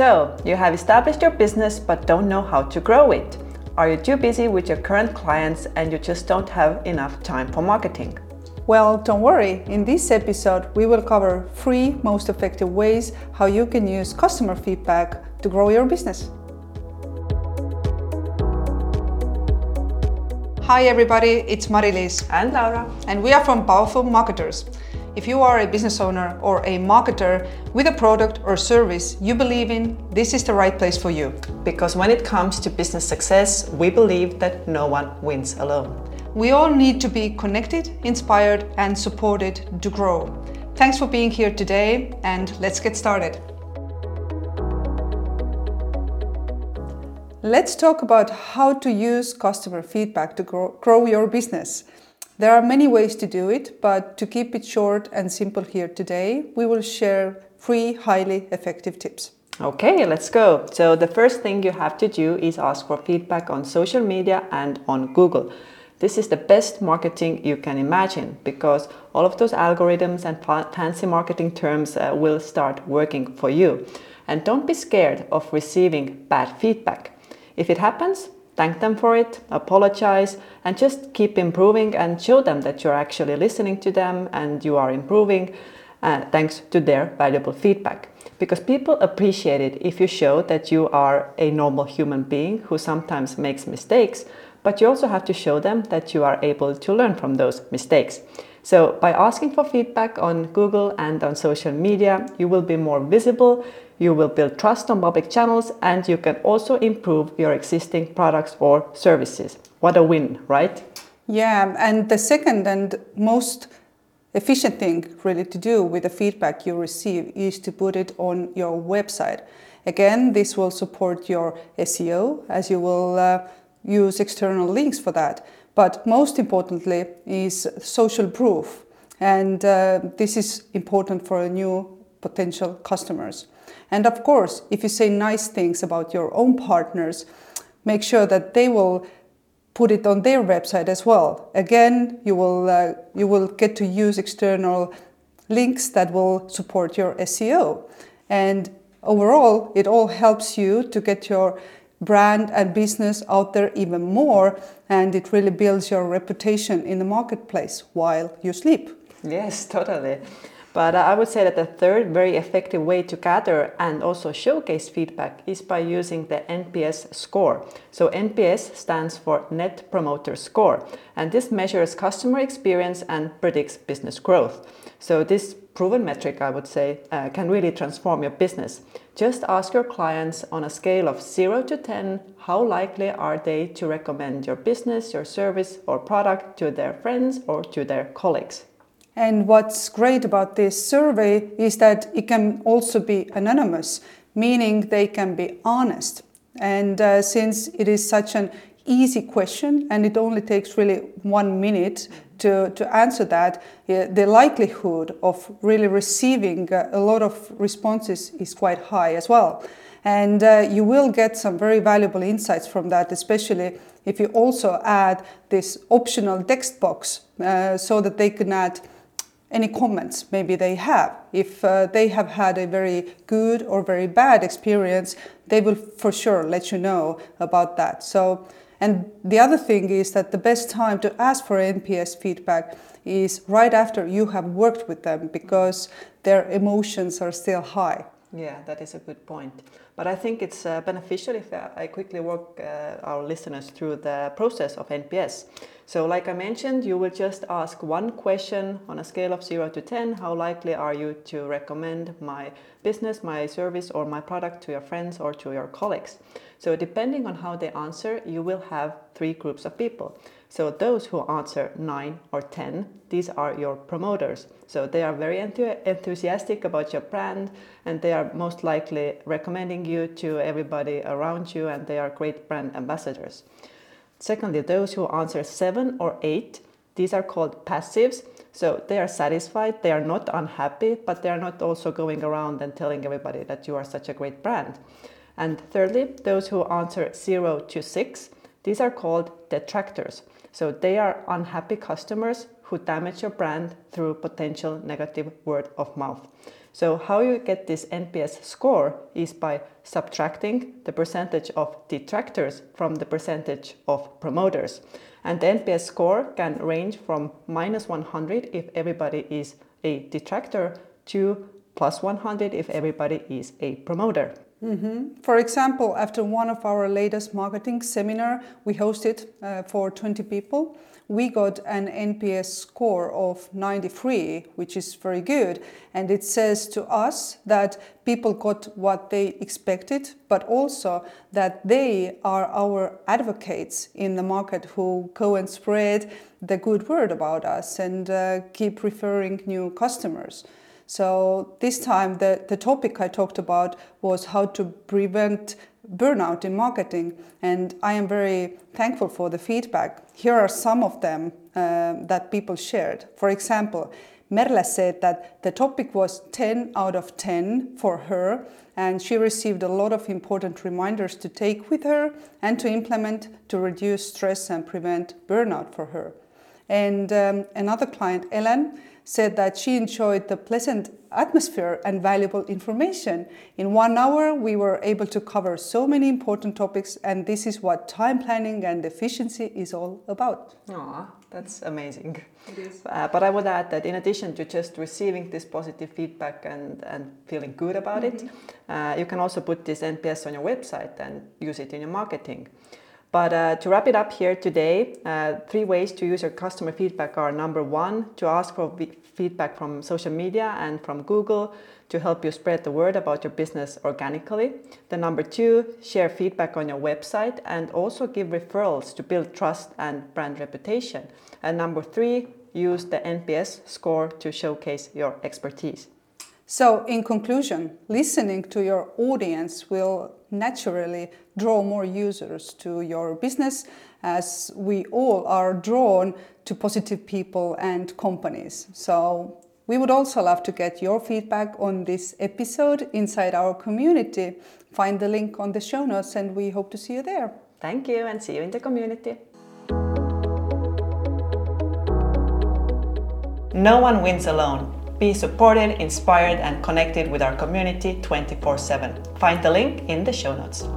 So, you have established your business but don't know how to grow it. Are you too busy with your current clients and you just don't have enough time for marketing? Well, don't worry. In this episode, we will cover three most effective ways how you can use customer feedback to grow your business. Hi, everybody, it's Mari-Liis And Laura. and we are from Powerful Marketers. If you are a business owner or a marketer with a product or service you believe in, this is the right place for you. Because when it comes to business success, we believe that no one wins alone. We all need to be connected, inspired, and supported to grow. Thanks for being here today, and let's get started. Let's talk about how to use customer feedback to grow, grow, your business. There are many ways to do it, but to keep it short and simple here today, we will share three highly effective tips. Okay, let's go. So, the first thing you have to do is ask for feedback on social media and on Google. This is the best marketing you can imagine because all of those algorithms and fancy marketing terms uh, will start working for you. And don't be scared of receiving bad feedback. If it happens, thank them for it, apologize, and just keep improving and show them that you're actually listening to them and you are improving uh, thanks to their valuable feedback. Because people appreciate it if you show that you are a normal human being who sometimes makes mistakes but you also have to show them that you are able to learn from those mistakes. So, by asking for feedback on Google and on social media, you will be more visible, you will build trust on public channels, and you can also improve your existing products or services. What a win, right? Yeah, and the second and most efficient thing really to do with the feedback you receive is to put it on your website. Again, this will support your SEO as you will. Uh, use external links for that. But most importantly is social proof. And uh, this is important for new potential customers. And of course, if you say nice things about your own partners, make sure that they will put it on their website as well. Again, you will, uh, you will get to use external links that will support your SEO. And overall, it all helps you to get your brand and business out there even more and it really builds your reputation in the marketplace while you sleep. Yes, totally. But I would say that the third very effective way to gather and also showcase feedback is by using the NPS score. So, NPS stands for Net Promoter Score, and this measures customer experience and predicts business growth. So, this proven metric, I would say, uh, can really transform your business. Just ask your clients on a scale of 0 to 10 how likely are they to recommend your business, your service, or product to their friends or to their colleagues. And what's great about this survey is that it can also be anonymous, meaning they can be honest. And uh, since it is such an easy question and it only takes really one minute to, to answer that, the likelihood of really receiving uh, a lot of responses is quite high as well. And uh, you will get some very valuable insights from that, especially if you also add this optional text box uh, so that they can add any comments maybe they have. If uh, they have had a very good or very bad experience, they will for sure let you know about that. So, and the other thing is that the best time to ask for NPS feedback is right after you have worked with them because their emotions are still high. Yeah, that is a good point. But I think it's uh, beneficial if uh, I quickly walk uh, our listeners through the process of NPS. So, like I mentioned, you will just ask one question on a scale of 0 to 10 How likely are you to recommend my business, my service, or my product to your friends or to your colleagues? So, depending on how they answer, you will have three groups of people. So, those who answer 9 or 10, these are your promoters. So, they are very enthusiastic about your brand and they are most likely recommending you to everybody around you, and they are great brand ambassadors. Secondly, those who answer seven or eight, these are called passives. So they are satisfied, they are not unhappy, but they are not also going around and telling everybody that you are such a great brand. And thirdly, those who answer zero to six, these are called detractors. So they are unhappy customers who damage your brand through potential negative word of mouth. So, how you get this NPS score is by subtracting the percentage of detractors from the percentage of promoters. And the NPS score can range from minus 100 if everybody is a detractor to plus 100 if everybody is a promoter. Mm-hmm. For example, after one of our latest marketing seminar we hosted uh, for 20 people, we got an NPS score of 93, which is very good. And it says to us that people got what they expected, but also that they are our advocates in the market who go and spread the good word about us and uh, keep referring new customers. So this time the, the topic I talked about was how to prevent burnout in marketing, and I am very thankful for the feedback. Here are some of them uh, that people shared. For example, Merle said that the topic was 10 out of 10 for her, and she received a lot of important reminders to take with her and to implement to reduce stress and prevent burnout for her. And um, another client, Ellen, said that she enjoyed the pleasant atmosphere and valuable information. In one hour, we were able to cover so many important topics, and this is what time planning and efficiency is all about. Aww, that's amazing. It is. Uh, but I would add that in addition to just receiving this positive feedback and, and feeling good about mm-hmm. it, uh, you can also put this NPS on your website and use it in your marketing. But uh, to wrap it up here today, uh, three ways to use your customer feedback are number one, to ask for feedback from social media and from Google to help you spread the word about your business organically. The number two, share feedback on your website and also give referrals to build trust and brand reputation. And number three, use the NPS score to showcase your expertise. So, in conclusion, listening to your audience will naturally draw more users to your business as we all are drawn to positive people and companies. So, we would also love to get your feedback on this episode inside our community. Find the link on the show notes, and we hope to see you there. Thank you, and see you in the community. No one wins alone. Be supported, inspired, and connected with our community 24 7. Find the link in the show notes.